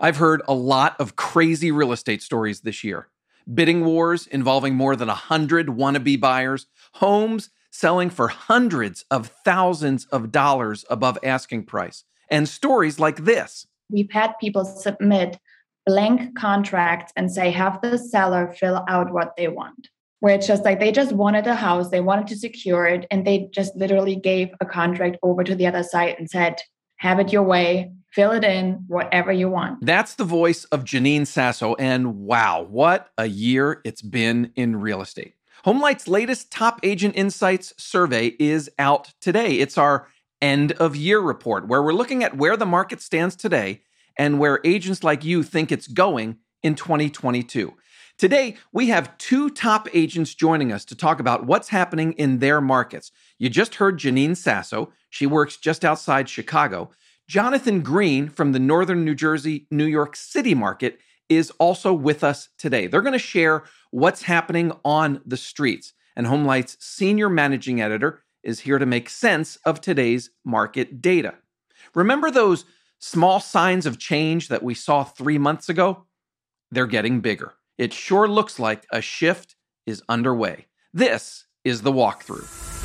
I've heard a lot of crazy real estate stories this year. Bidding wars involving more than 100 wannabe buyers, homes selling for hundreds of thousands of dollars above asking price, and stories like this. We've had people submit blank contracts and say, have the seller fill out what they want. Where it's just like they just wanted a house, they wanted to secure it, and they just literally gave a contract over to the other side and said, have it your way, fill it in, whatever you want. That's the voice of Janine Sasso. And wow, what a year it's been in real estate. Homelight's latest Top Agent Insights survey is out today. It's our end of year report where we're looking at where the market stands today and where agents like you think it's going in 2022. Today, we have two top agents joining us to talk about what's happening in their markets. You just heard Janine Sasso. She works just outside Chicago. Jonathan Greene from the Northern New Jersey, New York City market is also with us today. They're going to share what's happening on the streets. And Homelight's senior managing editor is here to make sense of today's market data. Remember those small signs of change that we saw three months ago? They're getting bigger. It sure looks like a shift is underway. This is the walkthrough.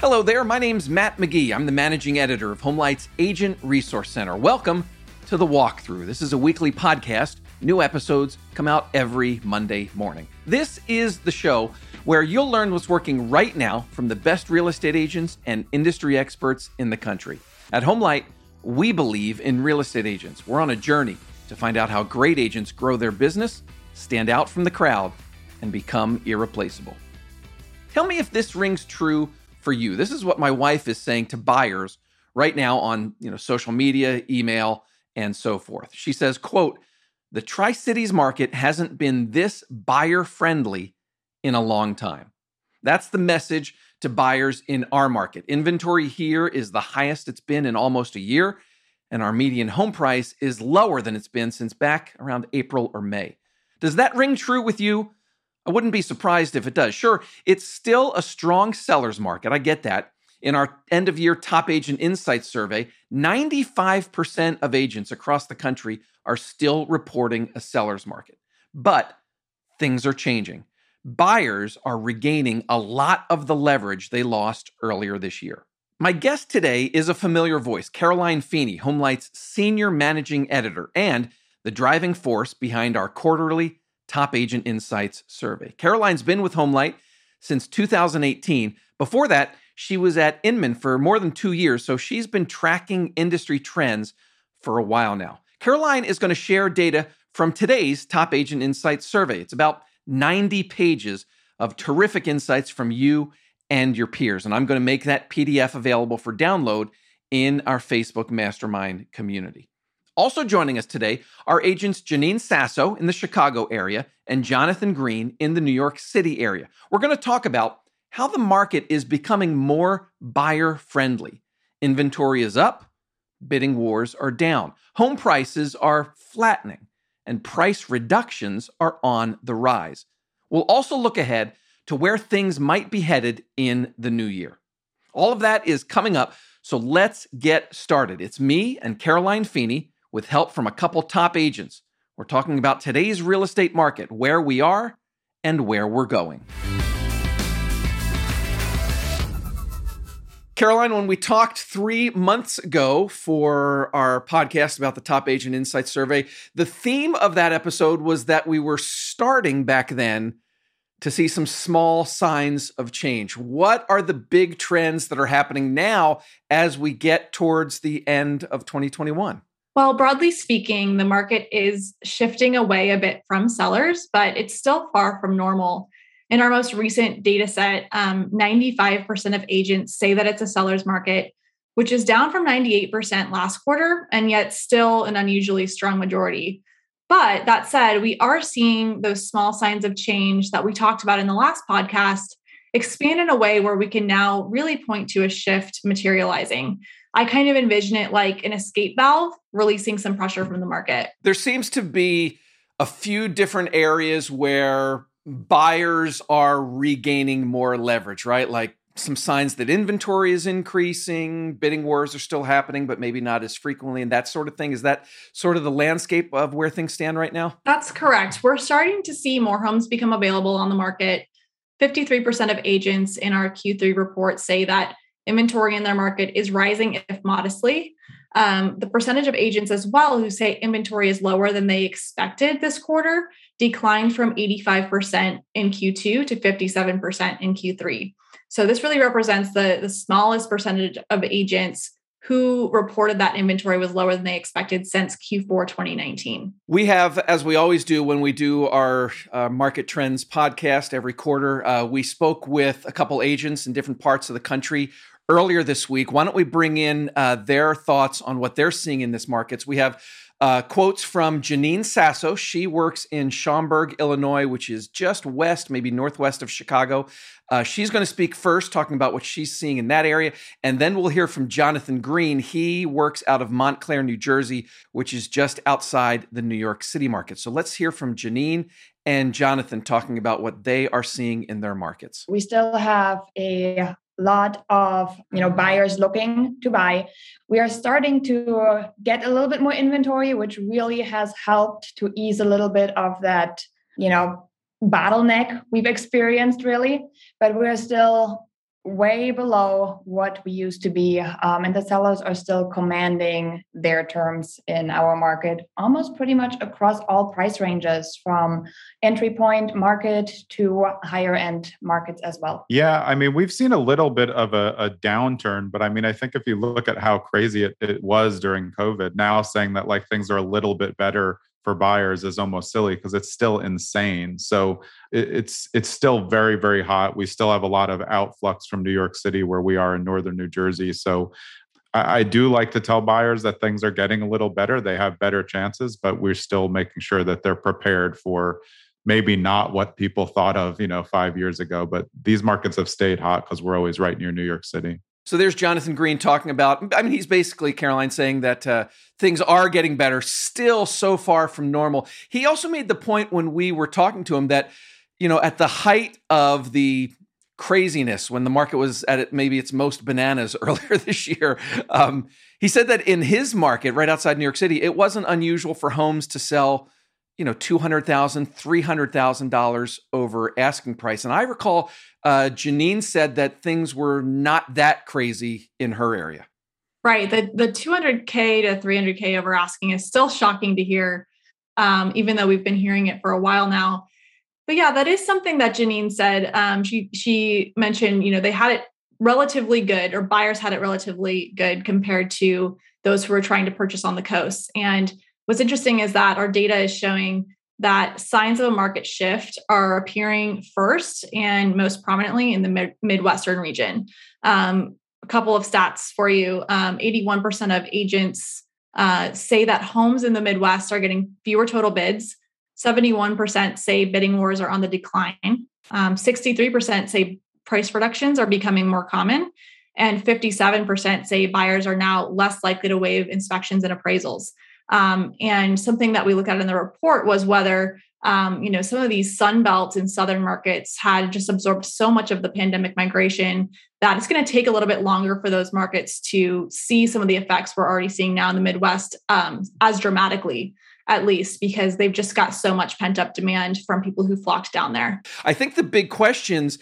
Hello there, my name's Matt McGee. I'm the managing editor of Homelight's Agent Resource Center. Welcome to the walkthrough. This is a weekly podcast. New episodes come out every Monday morning. This is the show where you'll learn what's working right now from the best real estate agents and industry experts in the country. At Homelight, we believe in real estate agents. We're on a journey to find out how great agents grow their business, stand out from the crowd, and become irreplaceable. Tell me if this rings true for you. This is what my wife is saying to buyers right now on, you know, social media, email, and so forth. She says, quote, "The Tri-Cities market hasn't been this buyer friendly in a long time." That's the message to buyers in our market. Inventory here is the highest it's been in almost a year, and our median home price is lower than it's been since back around April or May. Does that ring true with you? I wouldn't be surprised if it does. Sure, it's still a strong seller's market. I get that. In our end of year top agent insights survey, 95% of agents across the country are still reporting a seller's market. But things are changing buyers are regaining a lot of the leverage they lost earlier this year. My guest today is a familiar voice, Caroline Feeney, Homelight's senior managing editor and the driving force behind our quarterly Top Agent Insights survey. Caroline's been with Homelight since 2018. Before that, she was at Inman for more than two years, so she's been tracking industry trends for a while now. Caroline is going to share data from today's Top Agent Insights survey. It's about 90 pages of terrific insights from you and your peers. And I'm going to make that PDF available for download in our Facebook Mastermind community. Also joining us today are agents Janine Sasso in the Chicago area and Jonathan Greene in the New York City area. We're going to talk about how the market is becoming more buyer friendly. Inventory is up, bidding wars are down, home prices are flattening, and price reductions are on the rise. We'll also look ahead to where things might be headed in the new year. All of that is coming up, so let's get started. It's me and Caroline Feeney with help from a couple top agents. We're talking about today's real estate market, where we are and where we're going. Caroline, when we talked three months ago for our podcast about the Top Agent Insight Survey, the theme of that episode was that we were starting back then to see some small signs of change. What are the big trends that are happening now as we get towards the end of 2021? Well, broadly speaking, the market is shifting away a bit from sellers, but it's still far from normal. In our most recent data set, um, 95% of agents say that it's a seller's market, which is down from 98% last quarter, and yet still an unusually strong majority. But that said, we are seeing those small signs of change that we talked about in the last podcast expand in a way where we can now really point to a shift materializing. I kind of envision it like an escape valve releasing some pressure from the market. There seems to be a few different areas where buyers are regaining more leverage, right? Like some signs that inventory is increasing, bidding wars are still happening, but maybe not as frequently, and that sort of thing. Is that sort of the landscape of where things stand right now? That's correct. We're starting to see more homes become available on the market. 53% of agents in our Q3 report say that inventory in their market is rising, if modestly. Um, the percentage of agents as well who say inventory is lower than they expected this quarter declined from 85% in Q2 to 57% in Q3. So this really represents the, the smallest percentage of agents who reported that inventory was lower than they expected since Q4 2019. We have, as we always do when we do our uh, market trends podcast every quarter, uh, we spoke with a couple agents in different parts of the country earlier this week. Why don't we bring in uh, their thoughts on what they're seeing in this markets? We have uh, quotes from Janine Sasso. She works in Schaumburg, Illinois, which is just west, maybe northwest of Chicago. Uh, she's going to speak first, talking about what she's seeing in that area. And then we'll hear from Jonathan Greene. He works out of Montclair, New Jersey, which is just outside the New York City market. So let's hear from Janine and Jonathan talking about what they are seeing in their markets. We still have a lot of you know buyers looking to buy. We are starting to get a little bit more inventory which really has helped to ease a little bit of that you know bottleneck we've experienced really. But we're still way below what we used to be. Um, and the sellers are still commanding their terms in our market almost pretty much across all price ranges from entry point market to higher end markets as well. Yeah, I mean, we've seen a little bit of a, a downturn, but I mean, I think if you look at how crazy it, it was during COVID, now saying that like things are a little bit better for buyers is almost silly because it's still insane. So it, it's it's still very very hot. We still have a lot of outflux from New York City where we are in northern New Jersey. So I, I do like to tell buyers that things are getting a little better. They have better chances, but we're still making sure that they're prepared for maybe not what people thought of you know five years ago. But these markets have stayed hot because we're always right near New York City. So there's Jonathan Greene talking about. I mean, he's basically Caroline saying that uh, things are getting better, still so far from normal. He also made the point when we were talking to him that you know at the height of the craziness when the market was at it, maybe its most bananas earlier this year. Um, he said that in his market, right outside New York City, it wasn't unusual for homes to sell you know, $200,000, $300,000 over asking price. And I recall uh, Janine said that things were not that crazy in her area. Right. The, the 200K to 300K over asking is still shocking to hear, um, even though we've been hearing it for a while now. But yeah, that is something that Janine said. Um, she she mentioned, you know, they had it relatively good, or buyers had it relatively good compared to those who were trying to purchase on the coast. And What's interesting is that our data is showing that signs of a market shift are appearing first and most prominently in the mid- Midwestern region. Um, a couple of stats for you um, 81% of agents uh, say that homes in the Midwest are getting fewer total bids. 71% say bidding wars are on the decline. Um, 63% say price reductions are becoming more common. And 57% say buyers are now less likely to waive inspections and appraisals. Um, and something that we look at in the report was whether um, you know some of these sun belts in southern markets had just absorbed so much of the pandemic migration that it's going to take a little bit longer for those markets to see some of the effects we're already seeing now in the midwest um, as dramatically at least because they've just got so much pent up demand from people who flocked down there. I think the big questions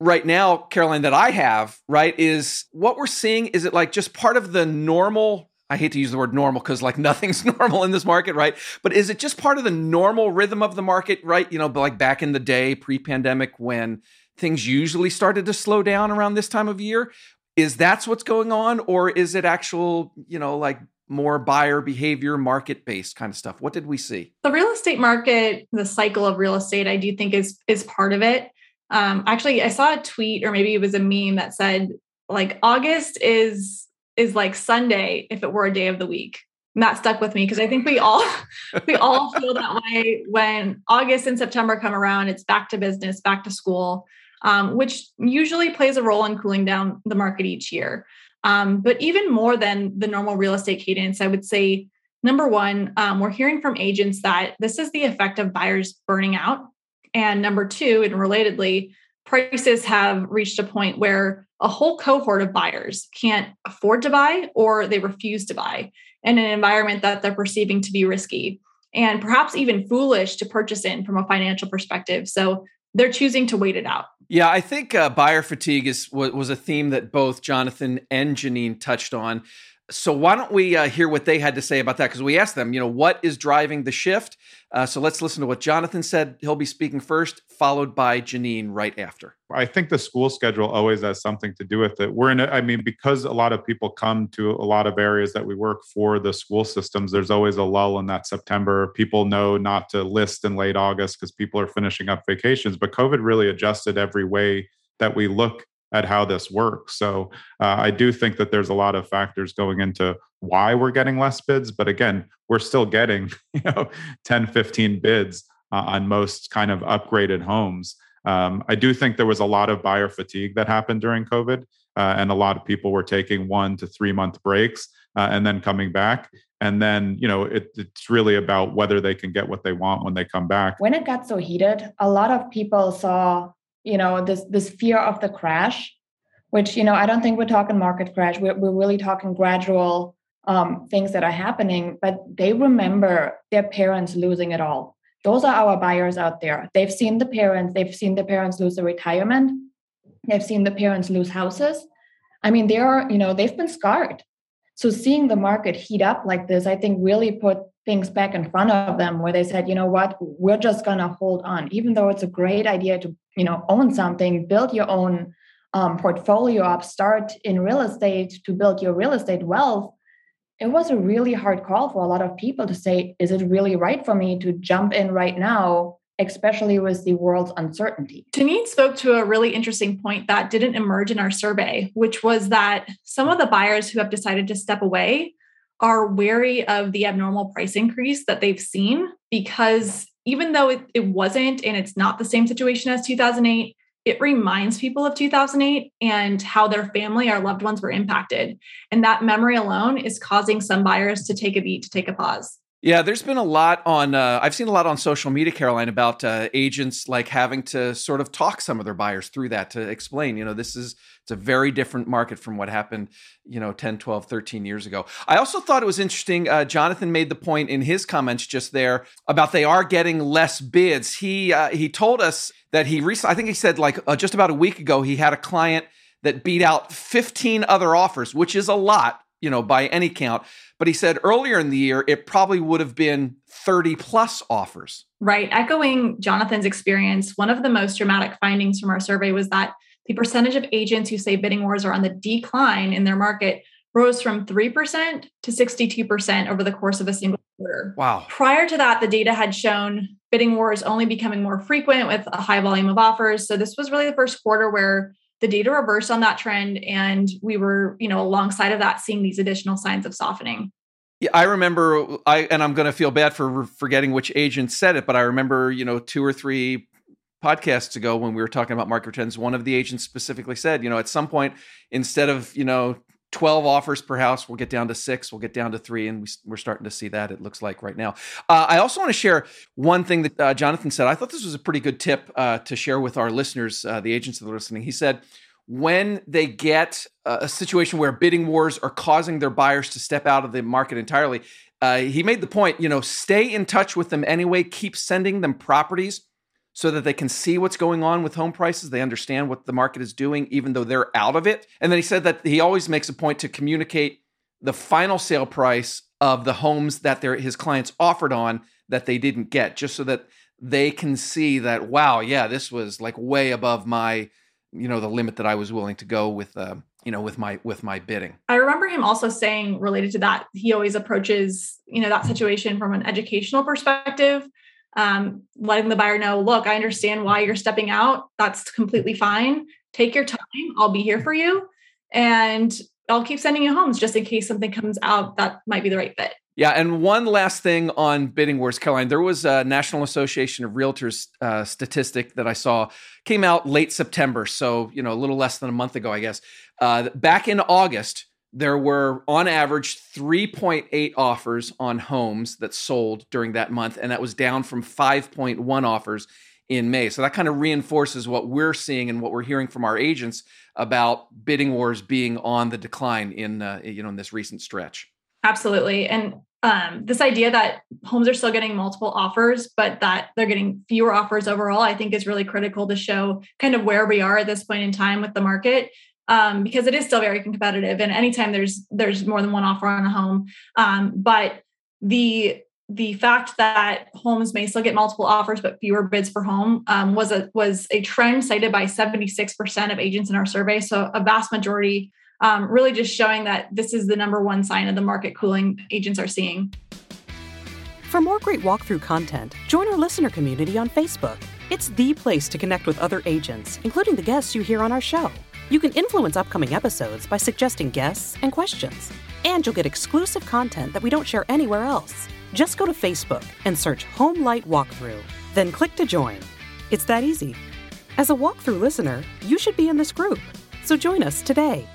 right now caroline that i have right is what we're seeing is it like just part of the normal I hate to use the word normal because like nothing's normal in this market, right? But is it just part of the normal rhythm of the market, right? You know, like back in the day, pre pandemic, when things usually started to slow down around this time of year? Is that's what's going on? Or is it actual, you know, like more buyer behavior, market based kind of stuff? What did we see? The real estate market, the cycle of real estate, I do think is is part of it. Um, actually, I saw a tweet or maybe it was a meme that said like August is is like Sunday if it were a day of the week. And that stuck with me because I think we all we all feel that way when August and September come around. It's back to business, back to school, um, which usually plays a role in cooling down the market each year. Um, but even more than the normal real estate cadence, I would say number one, um, we're hearing from agents that this is the effect of buyers burning out, and number two, and relatedly, prices have reached a point where a whole cohort of buyers can't afford to buy or they refuse to buy in an environment that they're perceiving to be risky and perhaps even foolish to purchase in from a financial perspective. So they're choosing to wait it out. Yeah, I think uh, buyer fatigue is was a theme that both Jonathan and Janine touched on. So why don't we uh, hear what they had to say about that? Because we asked them, you know, what is driving the shift? Uh, so let's listen to what Jonathan said. He'll be speaking first, followed by Janine right after. I think the school schedule always has something to do with it. We're in, a, I mean, because a lot of people come to a lot of areas that we work for the school systems, there's always a lull in that September. People know not to list in late August because people are finishing up vacations. But COVID really adjusted every way that we look at how this works. So uh, I do think that there's a lot of factors going into why we're getting less bids. But again, we're still getting you know 10, 15 bids uh, on most kind of upgraded homes. Um, I do think there was a lot of buyer fatigue that happened during COVID, uh, and a lot of people were taking one to three month breaks uh, and then coming back. And then, you know, it, it's really about whether they can get what they want when they come back. When it got so heated, a lot of people saw you know this this fear of the crash which you know i don't think we're talking market crash. We're, we're really talking gradual um, things that are happening but they remember their parents losing it all. Those are our buyers out there. They've seen the parents they've seen the parents lose their retirement. They've seen the parents lose houses. I mean they're you know they've been scarred. So seeing the market heat up like this i think really put things back in front of them where they said you know what we're just going to hold on even though it's a great idea to you know own something build your own um, portfolio up start in real estate to build your real estate wealth it was a really hard call for a lot of people to say is it really right for me to jump in right now especially with the world's uncertainty. Janine spoke to a really interesting point that didn't emerge in our survey, which was that some of the buyers who have decided to step away are wary of the abnormal price increase that they've seen because even though it, it wasn't and it's not the same situation as 2008, it reminds people of 2008 and how their family or loved ones were impacted. And that memory alone is causing some buyers to take a beat, to take a pause. Yeah, there's been a lot on. Uh, I've seen a lot on social media, Caroline, about uh, agents like having to sort of talk some of their buyers through that to explain. You know, this is it's a very different market from what happened, you know, 10, 12, 13 years ago. I also thought it was interesting. Uh, Jonathan made the point in his comments just there about they are getting less bids. He uh, he told us that he recently, I think he said like uh, just about a week ago, he had a client that beat out 15 other offers, which is a lot you know, by any count. But he said earlier in the year, it probably would have been 30 plus offers. Right. Echoing Jonathan's experience, one of the most dramatic findings from our survey was that the percentage of agents who say bidding wars are on the decline in their market rose from 3% to 62% over the course of a single quarter. Wow. Prior to that, the data had shown bidding wars only becoming more frequent with a high volume of offers. So this was really the first quarter where the data reversed on that trend and we were you know alongside of that seeing these additional signs of softening. Yeah, I remember I and I'm going to feel bad for forgetting which agent said it, but I remember, you know, two or three podcasts ago when we were talking about market trends, one of the agents specifically said, you know, at some point instead of, you know, 12 offers per house. We'll get down to six. We'll get down to three. And we, are starting to see that, it looks like right now. Uh, I also want to share one thing that uh, Jonathan said. I thought this was a pretty good tip uh, to share with our listeners, uh, the agents that are listening. He said, when they get a situation where bidding wars are causing their buyers to step out of the market entirely, uh, he made the point, you know, stay in touch with them anyway, keep sending them properties so that they can see what's going on with home prices. They understand what the market is doing, even though they're out of it. And then he said that he always makes a point to communicate the final sale price of the homes that his clients offered on that they didn't get, just so that they can see that, wow, yeah, this was like way above my, you know, the limit that I was willing to go with. Uh, you know with my with my bidding i remember him also saying related to that he always approaches you know that situation from an educational perspective um, letting the buyer know, look, I understand why you're stepping out. That's completely fine. Take your time. I'll be here for you. And I'll keep sending you homes just in case something comes out that might be the right fit. Yeah, and one last thing on bidding wars, Caroline. There was a National Association of Realtors uh, statistic that I saw came out late September, so you know a little less than a month ago, I guess. Uh, back in August, there were on average 3.8 offers on homes that sold during that month and that was down from 5.1 offers in May. So that kind of reinforces what we're seeing and what we're hearing from our agents about bidding wars being on the decline in uh, you know in this recent stretch. Absolutely. And um, this idea that homes are still getting multiple offers, but that they're getting fewer offers overall, I think is really critical to show kind of where we are at this point in time with the market. Um, because it is still very competitive, and anytime there's there's more than one offer on a home, um, but the the fact that homes may still get multiple offers but fewer bids per home um, was a was a trend cited by 76% of agents in our survey. So a vast majority um, really just showing that this is the number one sign of the market cooling agents are seeing. For more great walkthrough content, join our listener community on Facebook. It's the place to connect with other agents, including the guests you hear on our show. You can influence upcoming episodes by suggesting guests and questions. And you'll get exclusive content that we don't share anywhere else. Just go to Facebook and search Home Light Walkthrough, then click to join. It's that easy. As a walkthrough listener, you should be in this group. So join us today.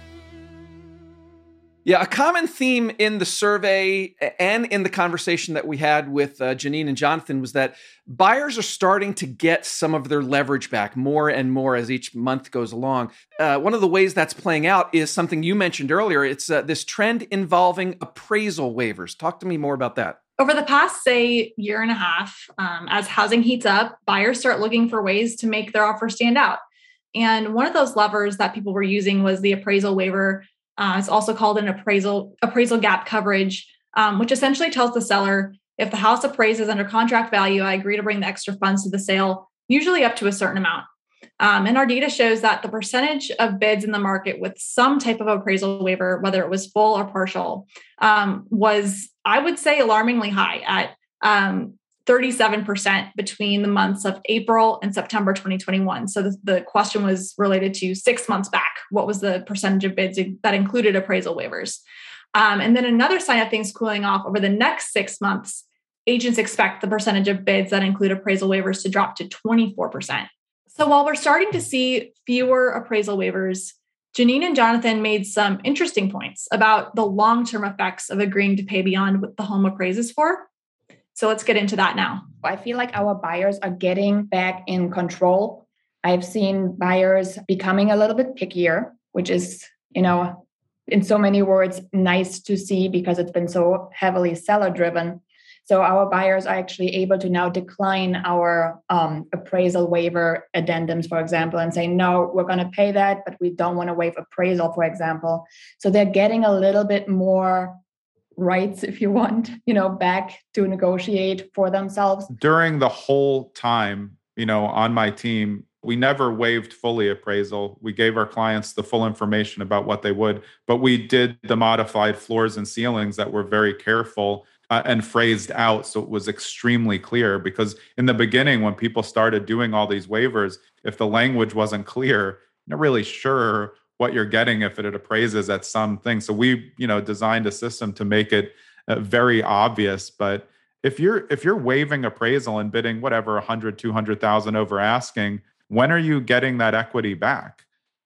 Yeah, a common theme in the survey and in the conversation that we had with uh, Janine and Jonathan was that buyers are starting to get some of their leverage back more and more as each month goes along. Uh, one of the ways that's playing out is something you mentioned earlier. It's uh, this trend involving appraisal waivers. Talk to me more about that. Over the past, say, year and a half, um, as housing heats up, buyers start looking for ways to make their offer stand out. And one of those levers that people were using was the appraisal waiver uh, it's also called an appraisal appraisal gap coverage, um, which essentially tells the seller if the house appraises under contract value, I agree to bring the extra funds to the sale, usually up to a certain amount. Um, and our data shows that the percentage of bids in the market with some type of appraisal waiver, whether it was full or partial, um, was, I would say, alarmingly high at um, 37% between the months of April and September 2021. So the, the, question was related to six months back. What was the percentage of bids that included appraisal waivers? Um, and then another sign of things cooling off over the next six months, agents expect the percentage of bids that include appraisal waivers to drop to 24%. So while we're starting to see fewer appraisal waivers, Janine and Jonathan made some interesting points about the long term effects of agreeing to pay beyond what the home appraises for. So let's get into that now. I feel like our buyers are getting back in control. I've seen buyers becoming a little bit pickier, which is, you know, in so many words, nice to see because it's been so heavily seller driven. So our buyers are actually able to now decline our um, appraisal waiver addendums, for example, and say, no, we're going to pay that, but we don't want to waive appraisal, for example. So they're getting a little bit more rights if you want you know back to negotiate for themselves. During the whole time you know on my team we never waived fully appraisal. We gave our clients the full information about what they would but we did the modified floors and ceilings that were very careful uh, and phrased out so it was extremely clear because in the beginning when people started doing all these waivers if the language wasn't clear not really sure what you're getting if it appraises at something. So we, you know, designed a system to make it uh, very obvious. But if you're if you're waiving appraisal and bidding whatever 100, 200,000 over asking, when are you getting that equity back?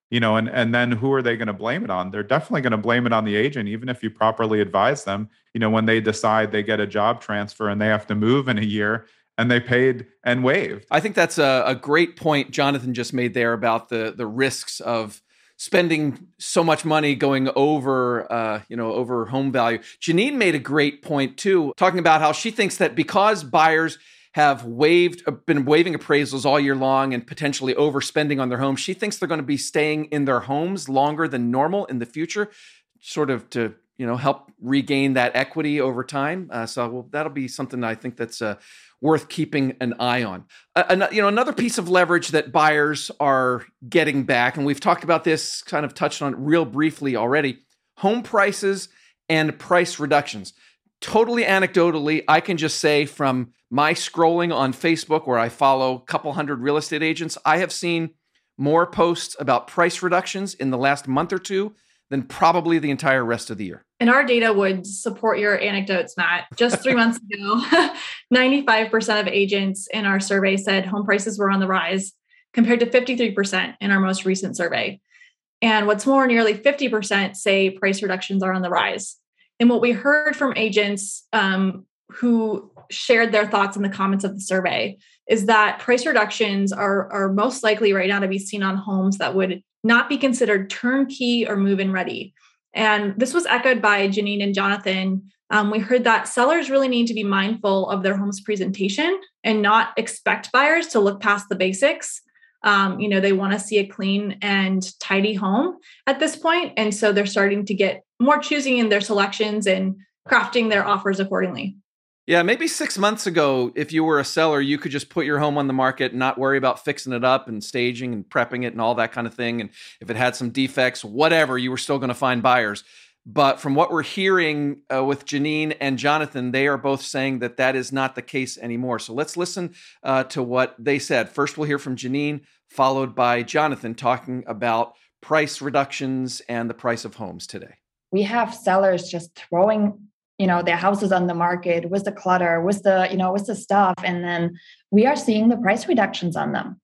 You know, and and then who are they going to blame it on? They're definitely going to blame it on the agent, even if you properly advise them. You know, when they decide they get a job transfer and they have to move in a year, and they paid and waived. I think that's a, a, great point Jonathan just made there about the the risks of spending so much money going over uh, you know over home value. Janine made a great point too talking about how she thinks that because buyers have waived uh, been waiving appraisals all year long and potentially overspending on their homes she thinks they're going to be staying in their homes longer than normal in the future sort of to you know help regain that equity over time uh, so well, that'll be something i think that's uh, worth keeping an eye on. Uh, you know, another piece of leverage that buyers are getting back, and we've talked about this, kind of touched on it real briefly already. Home prices and price reductions. Totally anecdotally, I can just say from my scrolling on Facebook, where I follow a couple hundred real estate agents, I have seen more posts about price reductions in the last month or two than probably the entire rest of the year. And our data would support your anecdotes, Matt. Just three months ago, 95% of agents in our survey said home prices were on the rise, compared to 53% in our most recent survey. And what's more, nearly 50% say price reductions are on the rise. And what we heard from agents um, who shared their thoughts in the comments of the survey is that price reductions are, are most likely right now to be seen on homes that would not be considered turnkey or move in ready. And this was echoed by Janine and Jonathan. Um, we heard that sellers really need to be mindful of their home's presentation and not expect buyers to look past the basics. Um, you know, they want to see a clean and tidy home at this point, And so they're starting to get more choosing in their selections and crafting their offers accordingly. Yeah, maybe six months ago, if you were a seller, you could just put your home on the market and not worry about fixing it up and staging and prepping it and all that kind of thing. And if it had some defects, whatever, you were still going to find buyers. But from what we're hearing uh, with Janine and Jonathan, they are both saying that that is not the case anymore. So let's listen uh, to what they said. First, we'll hear from Janine, followed by Jonathan talking about price reductions and the price of homes today. We have sellers just throwing you know their houses on the market with the clutter with the you know with the stuff? And then we are seeing the price reductions on them.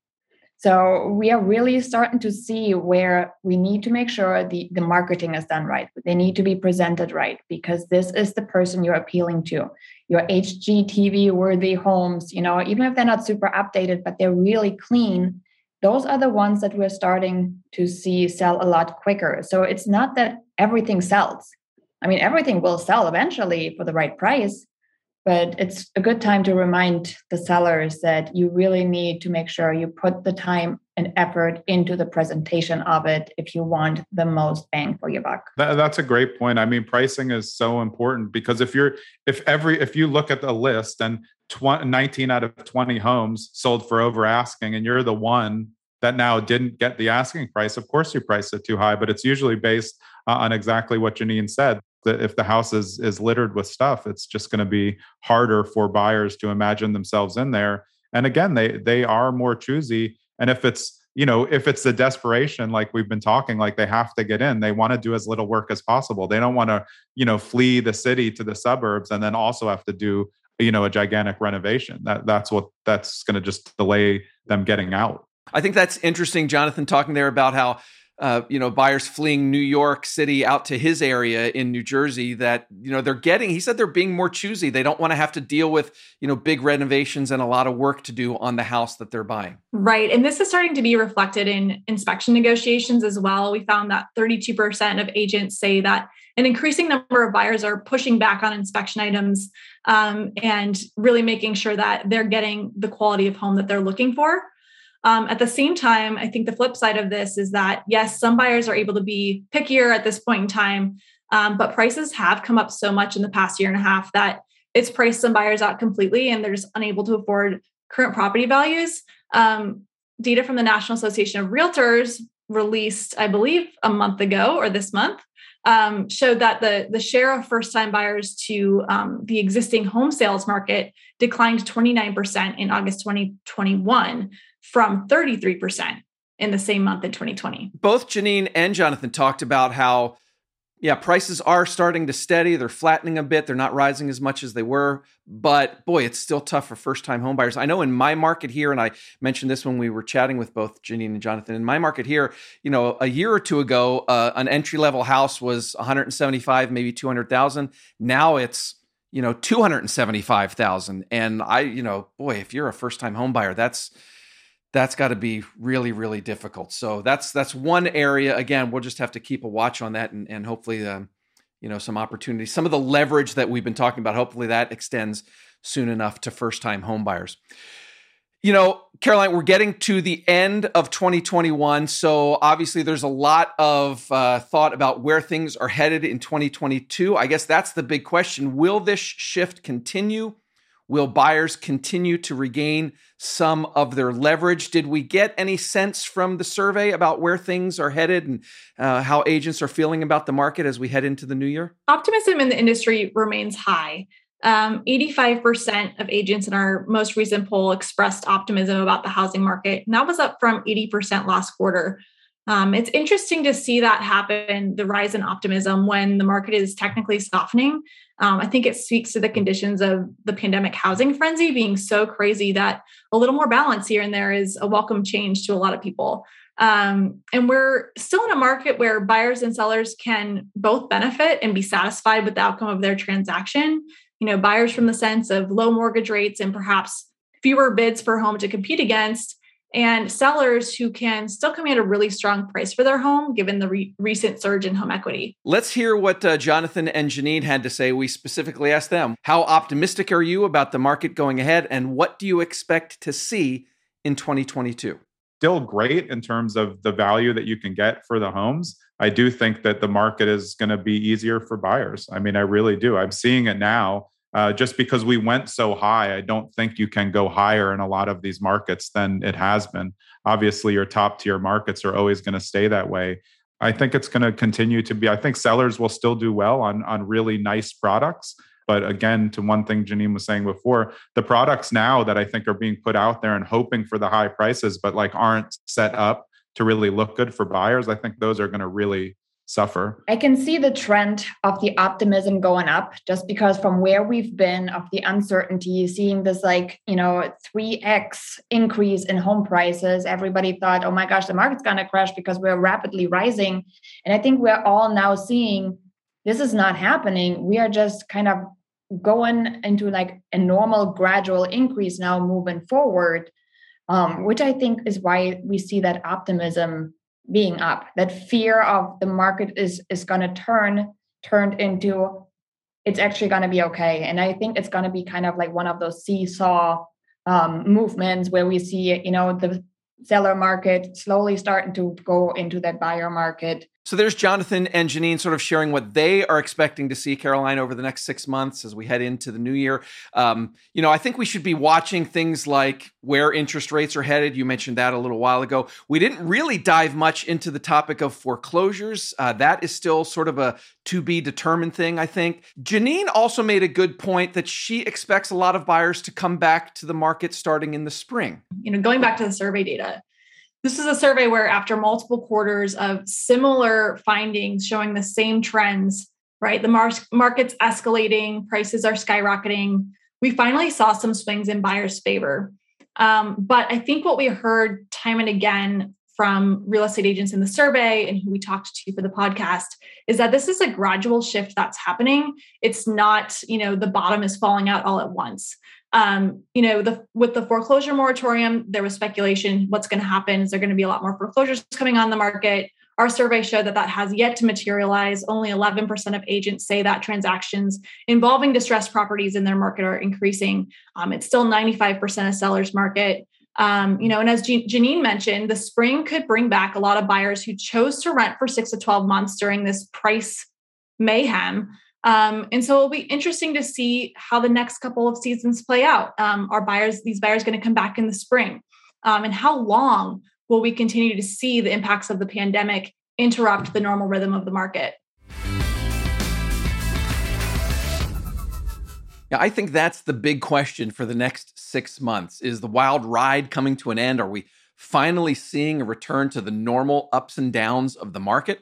So we are really starting to see where we need to make sure the, the marketing is done right. They need to be presented right because this is the person you're appealing to. Your hgtv worthy homes you know even if they're not super updated but they're really clean those are the ones that we're starting to see sell a lot quicker. So it's not that everything sells I mean, everything will sell eventually for the right price, but it's a good time to remind the sellers that you really need to make sure you put the time and effort into the presentation of it if you want the most bang for your buck. That, that's a great point. I mean, pricing is so important because if you're if every if you look at the list and 20, 19 out of 20 homes sold for over asking and you're the one that now didn't get the asking price, of course you priced it too high, but it's usually based uh, on exactly what Janine said that if the house is is littered with stuff it's just going to be harder for buyers to imagine themselves in there. And again they they are more choosy. And if it's you know if it's the desperation like we've been talking like they have to get in. They want to do as little work as possible. They don't want to you know flee the city to the suburbs and then also have to do you know a gigantic renovation. That that's what that's going to just delay them getting out. I think that's interesting jonathan talking there about how uh, you know, buyers fleeing New York City out to his area in New Jersey that, you know, they're getting, he said they're being more choosy. They don't want to have to deal with, you know, big renovations and a lot of work to do on the house that they're buying. Right. And this is starting to be reflected in inspection negotiations as well. We found that 32% of agents say that an increasing number of buyers are pushing back on inspection items um, and really making sure that they're getting the quality of home that they're looking for. Um, at the same time, I think the flip side of this is that, yes, some buyers are able to be pickier at this point in time, um, but prices have come up so much in the past year and a half that it's priced some buyers out completely and they're just unable to afford current property values. Um, data from the National Association of Realtors released, I believe, a month ago or this month. Um, showed that the the share of first time buyers to um, the existing home sales market declined 29% in August 2021 from 33% in the same month in 2020. Both Janine and Jonathan talked about how, yeah, prices are starting to steady. They're flattening a bit. They're not rising as much as they were. But boy, it's still tough for first time homebuyers. I know in my market here, and I mentioned this when we were chatting with both Janine and Jonathan, in my market here, you know, a year or two ago, uh, an entry level house was 175, maybe 200,000. Now it's you know 275,000 and I you know boy if you're a first time homebuyer that's that's got to be really really difficult. So that's that's one area again we'll just have to keep a watch on that and, and hopefully um, you know some opportunities some of the leverage that we've been talking about hopefully that extends soon enough to first time homebuyers you know caroline we're getting to the end of 2021 so obviously there's a lot of uh, thought about where things are headed in 2022 i guess that's the big question. Will this shift continue Will buyers continue to regain some of their leverage? Did we get any sense from the survey about where things are headed and uh, how agents are feeling about the market as we head into the new year? Optimism in the industry remains high. Um, 85% of agents in our most recent poll expressed optimism about the housing market, and that was up from 80% last quarter. Um, it's interesting to see that happen, the rise in optimism when the market is technically softening. Um, I think it speaks to the conditions of the pandemic housing frenzy being so crazy that a little more balance here and there is a welcome change to a lot of people. Um, and we're still in a market where buyers and sellers can both benefit and be satisfied with the outcome of their transaction. you know, buyers from the sense of low mortgage rates and perhaps fewer bids for home to compete against, and sellers who can still command a really strong price for their home given the re- recent surge in home equity. Let's hear what uh, Jonathan and Janine had to say. We specifically asked them How optimistic are you about the market going ahead, and what do you expect to see in 2022? Still great in terms of the value that you can get for the homes. I do think that the market is going to be easier for buyers. I mean, I really do. I'm seeing it now uh, just because we went so high, I don't think you can go higher in a lot of these markets than it has been. Obviously, your top tier markets are always going to stay that way. I think it's going to continue to be. I think sellers will still do well on on really nice products. But again, to one thing Janine was saying before, the products now that I think are being put out there and hoping for the high prices, but like aren't set up to really look good for buyers, I think those are going to really suffer. I can see the trend of the optimism going up just because from where we've been of the uncertainty, seeing this like, you know, 3x increase in home prices, everybody thought, oh my gosh, the market's going to crash because we're rapidly rising. And I think we're all now seeing this is not happening. We are just kind of going into like a normal gradual increase now moving forward. Um, which I think is why we see that optimism being up that fear of the market is is going to turn turned into it's actually going to be okay. And i think it's going to be kind of like one of those seesaw um, movements where we see you know the seller market slowly starting to go into that buyer market so there's Jonathan and Janine sort of sharing what they are expecting to see Caroline over the next six months as we head into the new year. Um, you know, I think we should be watching things like where interest rates are headed. You mentioned that a little while ago. We didn't really dive much into the topic of foreclosures. Uh, that is still sort of a to be determined thing, I think. Janine also made a good point that she expects a lot of buyers to come back to the market starting in the spring. You know, going back to the survey data, this is a survey where, after multiple quarters of similar findings showing the same trends, right? The mar- market's escalating, prices are skyrocketing. We finally saw some swings in buyers' favor. Um, but I think what we heard time and again from real estate agents in the survey and who we talked to for the podcast is that this is a gradual shift that's happening. It's not, you know, the bottom is falling out all at once um, you know, the with the foreclosure moratorium, there was speculation what's going to happen. Is there going to be a lot more foreclosures coming on the market? Our survey showed that that has yet to materialize. Only 11% of agents say that transactions involving distressed properties in their market are increasing. Um, it's still 95% of sellers market. Um, you know, and as Janine mentioned, the spring could bring back a lot of buyers who chose to rent for six to 12 months during this price mayhem. Um, and so it'll be interesting to see how the next couple of seasons play out. Um, are buyers, these buyers going to come back in the spring? Um, and how long will we continue to see the impacts of the pandemic interrupt the normal rhythm of the market? Yeah, I think that's the big question for the next six months. Is the wild ride coming to an end? Are we finally seeing a return to the normal ups and downs of the market?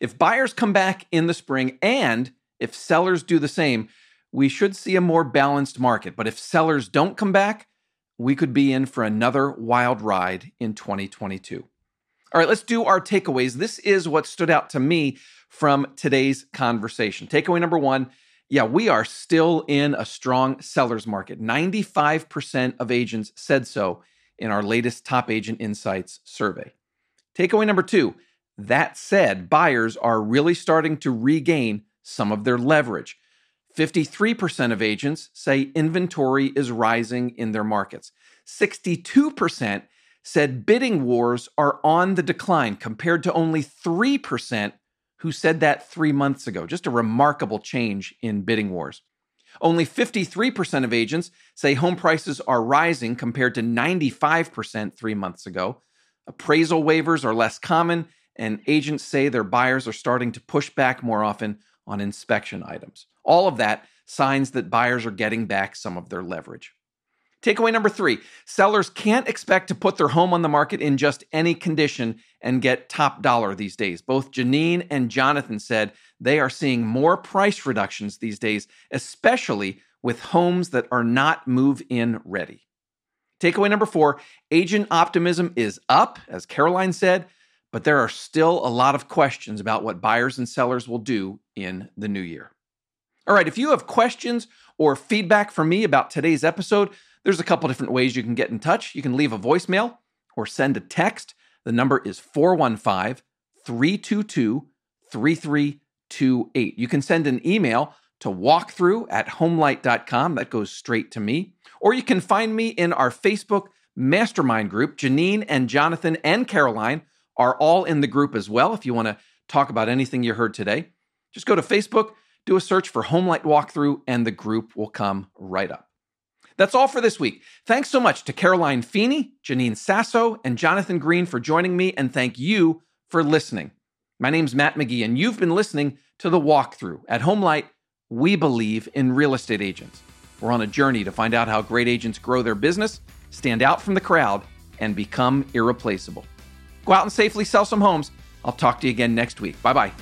If buyers come back in the spring and if sellers do the same, we should see a more balanced market. But if sellers don't come back, we could be in for another wild ride in 2022. All right, let's do our takeaways. This is what stood out to me from today's conversation. Takeaway number one yeah, we are still in a strong seller's market. 95% of agents said so in our latest Top Agent Insights survey. Takeaway number two that said, buyers are really starting to regain some of their leverage. 53% of agents say inventory is rising in their markets. 62% said bidding wars are on the decline, compared to only 3% who said that three months ago. Just a remarkable change in bidding wars. Only 53% of agents say home prices are rising compared to 95% three months ago. Appraisal waivers are less common, and agents say their buyers are starting to push back more often on inspection items. All of that signs that buyers are getting back some of their leverage. Takeaway number three sellers can't expect to put their home on the market in just any condition and get top dollar these days. Both Janine and Jonathan said they are seeing more price reductions these days, especially with homes that are not move in ready. Takeaway number four agent optimism is up, as Caroline said, but there are still a lot of questions about what buyers and sellers will do in the new year. All right, if you have questions or feedback for me about today's episode, there's a couple different ways you can get in touch. You can leave a voicemail or send a text. The number is 415 322 3328. You can send an email to walkthrough at homelight.com. That goes straight to me. Or you can find me in our Facebook mastermind group. Janine and Jonathan and Caroline are all in the group as well. If you want to talk about anything you heard today, just go to Facebook, do a search for Homelight Walkthrough, and the group will come right up. That's all for this week. Thanks so much to Caroline Feeney, Janine Sasso, and Jonathan Greene for joining me, and thank you for listening. My name's Matt McGee, and you've been listening to The Walkthrough. At Homelight, we believe in real estate agents. We're on a journey to find out how great agents grow their business, stand out from the crowd, and become irreplaceable. Go out and safely sell some homes. I'll talk to you again next week. Bye bye.